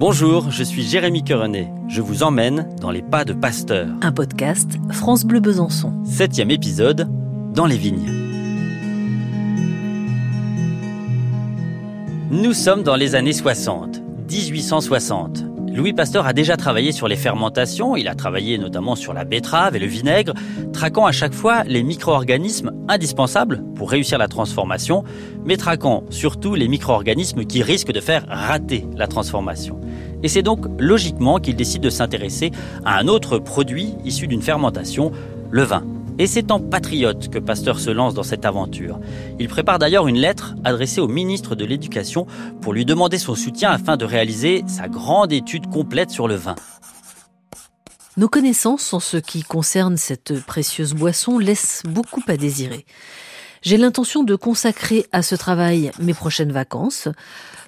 Bonjour, je suis Jérémy Querenet. Je vous emmène dans les pas de Pasteur. Un podcast France Bleu Besançon. Septième épisode, dans les vignes. Nous sommes dans les années 60, 1860. Louis Pasteur a déjà travaillé sur les fermentations, il a travaillé notamment sur la betterave et le vinaigre, traquant à chaque fois les micro-organismes indispensables pour réussir la transformation, mais traquant surtout les micro-organismes qui risquent de faire rater la transformation. Et c'est donc logiquement qu'il décide de s'intéresser à un autre produit issu d'une fermentation, le vin. Et c'est en patriote que Pasteur se lance dans cette aventure. Il prépare d'ailleurs une lettre adressée au ministre de l'Éducation pour lui demander son soutien afin de réaliser sa grande étude complète sur le vin. Nos connaissances en ce qui concerne cette précieuse boisson laissent beaucoup à désirer. J'ai l'intention de consacrer à ce travail mes prochaines vacances.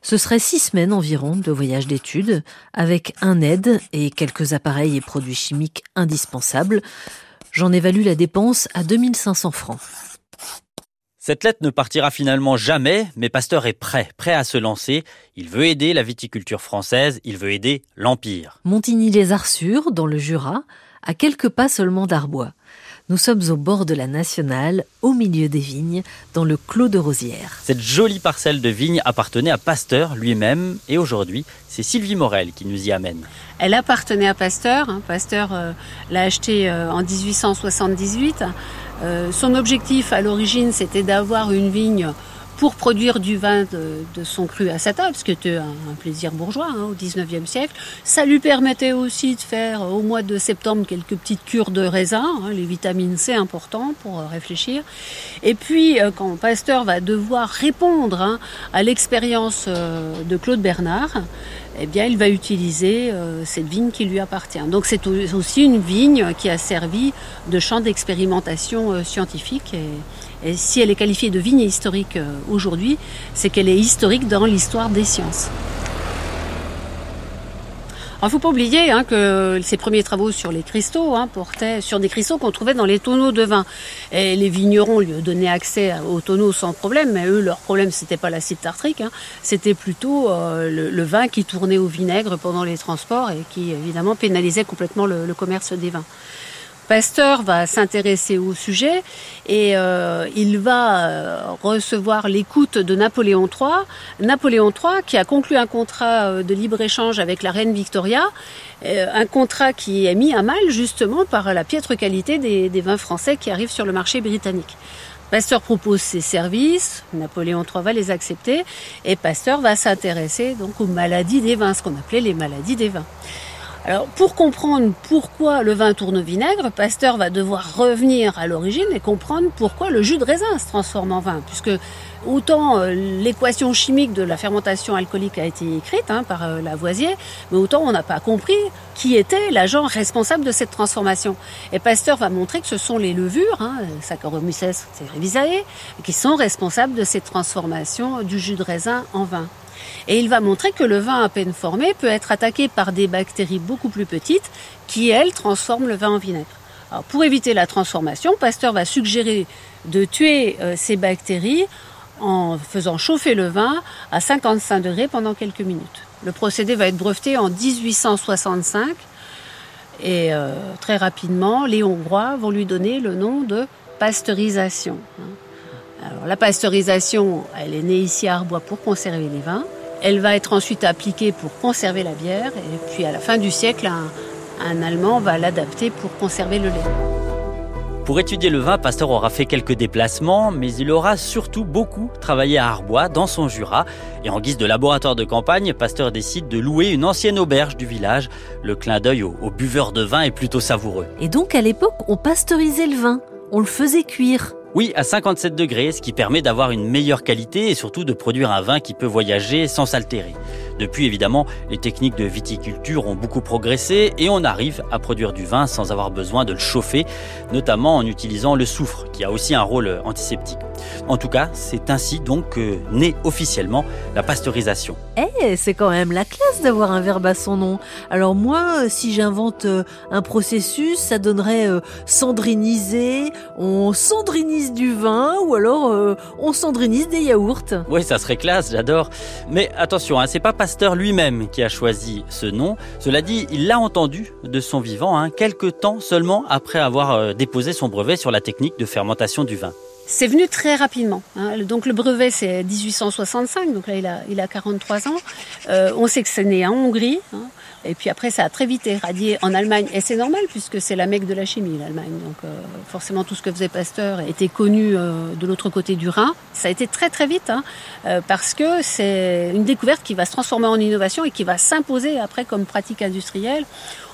Ce serait six semaines environ de voyage d'études, avec un aide et quelques appareils et produits chimiques indispensables. J'en évalue la dépense à 2500 francs. Cette lettre ne partira finalement jamais, mais Pasteur est prêt, prêt à se lancer. Il veut aider la viticulture française, il veut aider l'Empire. Montigny-les-Arsures, dans le Jura, à quelques pas seulement d'Arbois. Nous sommes au bord de la nationale, au milieu des vignes, dans le Clos de Rosière. Cette jolie parcelle de vignes appartenait à Pasteur lui-même, et aujourd'hui, c'est Sylvie Morel qui nous y amène. Elle appartenait à Pasteur. Hein. Pasteur euh, l'a achetée euh, en 1878. Euh, son objectif à l'origine, c'était d'avoir une vigne pour produire du vin de, son cru à sa table, ce qui était un, plaisir bourgeois hein, au 19e siècle. Ça lui permettait aussi de faire au mois de septembre quelques petites cures de raisin, hein, les vitamines C importants pour euh, réfléchir. Et puis euh, quand Pasteur va devoir répondre hein, à l'expérience euh, de Claude Bernard, eh bien, il va utiliser cette vigne qui lui appartient. Donc, c'est aussi une vigne qui a servi de champ d'expérimentation scientifique et, et si elle est qualifiée de vigne historique euh, aujourd'hui, c'est qu'elle est historique dans l'histoire des sciences. Il ne faut pas oublier hein, que ses premiers travaux sur les cristaux hein, portaient sur des cristaux qu'on trouvait dans les tonneaux de vin. Les vignerons lui donnaient accès aux tonneaux sans problème, mais eux, leur problème, c'était pas l'acide tartrique, hein, c'était plutôt euh, le, vin qui tournait au vinaigre pendant les transports et qui, évidemment, pénalisait complètement le commerce des vins. Pasteur va s'intéresser au sujet et euh, il va euh, recevoir l'écoute de Napoléon III. Napoléon III qui a conclu un contrat euh, de libre-échange avec la reine Victoria, un contrat qui est mis à mal justement par la piètre qualité des, des vins français qui arrivent sur le marché britannique. Pasteur propose ses services, Napoléon III va les accepter et Pasteur va s'intéresser donc aux maladies des vins, ce qu'on appelait les maladies des vins. Alors, pour comprendre pourquoi le vin tourne au vinaigre, Pasteur va devoir revenir à l'origine et comprendre pourquoi le jus de raisin se transforme en vin, puisque autant euh, l'équation chimique de la fermentation alcoolique a été écrite hein, par euh, Lavoisier, mais autant on n'a pas compris qui était l'agent responsable de cette transformation. Et Pasteur va montrer que ce sont les levures, hein, Saccharomyces cerevisiae, qui sont responsables de cette transformation du jus de raisin en vin. Et il va montrer que le vin à peine formé peut être attaqué par des bactéries beaucoup plus petites qui, elles, transforment le vin en vinaigre. Pour éviter la transformation, Pasteur va suggérer de tuer euh, ces bactéries en faisant chauffer le vin à 55 degrés pendant quelques minutes. Le procédé va être breveté en 1865 et euh, très rapidement, les Hongrois vont lui donner le nom de pasteurisation. Alors, la pasteurisation, elle est née ici à Arbois pour conserver les vins. Elle va être ensuite appliquée pour conserver la bière. Et puis à la fin du siècle, un, Allemand va l'adapter pour conserver le lait. Pour étudier le vin, Pasteur aura fait quelques déplacements, mais il aura surtout beaucoup travaillé à Arbois, dans son Jura. Et en guise de laboratoire de campagne, Pasteur décide de louer une ancienne auberge du village. Le clin d'œil aux, aux buveurs de vin est plutôt savoureux. Et donc à l'époque, on pasteurisait le vin, on le faisait cuire. Oui, à 57 degrés, ce qui permet d'avoir une meilleure qualité et surtout de produire un vin qui peut voyager sans s'altérer. Depuis, évidemment, les techniques de viticulture ont beaucoup progressé et on arrive à produire du vin sans avoir besoin de le chauffer, notamment en utilisant le soufre, qui a aussi un rôle antiseptique. En tout cas, c'est ainsi donc que naît officiellement la pasteurisation. Eh, c'est quand même la classe d'avoir un verbe à son nom. Alors moi, si j'invente euh, un processus, ça donnerait euh, cendriniser, on cendrinise du vin ou alors euh, on cendrinise des yaourts. Oui, ça serait classe, j'adore. Mais attention, hein, c'est pas Pasteur lui-même qui a choisi ce nom. Cela dit, il l'a entendu de son vivant, hein, quelques temps seulement après avoir déposé son brevet sur la technique de fermentation du vin. C'est venu très rapidement. Hein. Donc le brevet c'est 1865, donc là il a, il a 43 ans. Euh, on sait que c'est né en Hongrie. Hein. Et puis après, ça a très vite éradié en Allemagne. Et c'est normal puisque c'est la mecque de la chimie, l'Allemagne. Donc euh, forcément, tout ce que faisait Pasteur était connu euh, de l'autre côté du Rhin. Ça a été très très vite hein, euh, parce que c'est une découverte qui va se transformer en innovation et qui va s'imposer après comme pratique industrielle.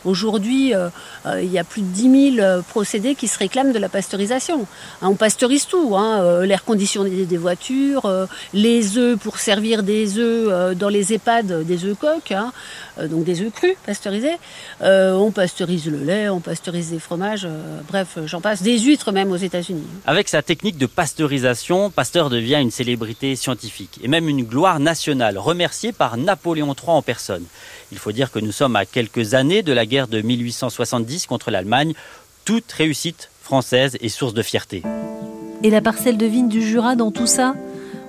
Aujourd'hui, euh, euh, il y a plus de 10 000 euh, procédés qui se réclament de la pasteurisation. Hein, on pasteurise tout, hein, l'air conditionné des voitures, les œufs pour servir des œufs dans les EHPAD, des œufs coques, hein, donc des œufs crus pasteurisés. on pasteurise le lait, on pasteurise des fromages, bref, j'en passe, des huîtres même aux États-Unis. Avec sa technique de pasteurisation, Pasteur devient une célébrité scientifique et même une gloire nationale, remerciée par Napoléon III en personne. Il faut dire que nous sommes à quelques années de la guerre de 1870 contre l'Allemagne. Toute réussite française est source de fierté. Et la parcelle de vigne du Jura dans tout ça?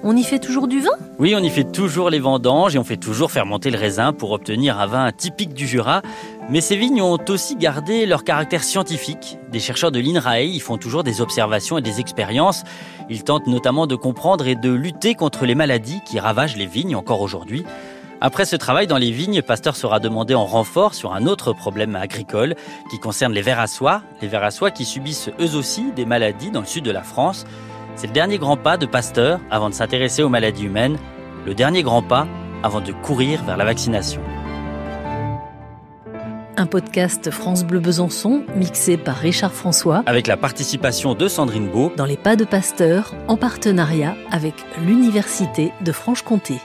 On y fait toujours du vin? Oui, on y fait toujours les vendanges et on fait toujours fermenter le raisin pour obtenir un vin typique du Jura. Mais ces vignes ont aussi gardé leur caractère scientifique. Des chercheurs de l'INRAE y font toujours des observations et des expériences. Ils tentent notamment de comprendre et de lutter contre les maladies qui ravagent les vignes encore aujourd'hui. Après ce travail dans les vignes, Pasteur sera demandé en renfort sur un autre problème agricole qui concerne les vers à soie. Les vers à soie qui subissent eux aussi des maladies dans le sud de la France. C'est le dernier grand pas de Pasteur avant de s'intéresser aux maladies humaines, le dernier grand pas avant de courir vers la vaccination. Un podcast France Bleu Besançon, mixé par Richard François. Avec la participation de Sandrine Beau. Dans les pas de Pasteur, en partenariat avec l'Université de Franche-Comté.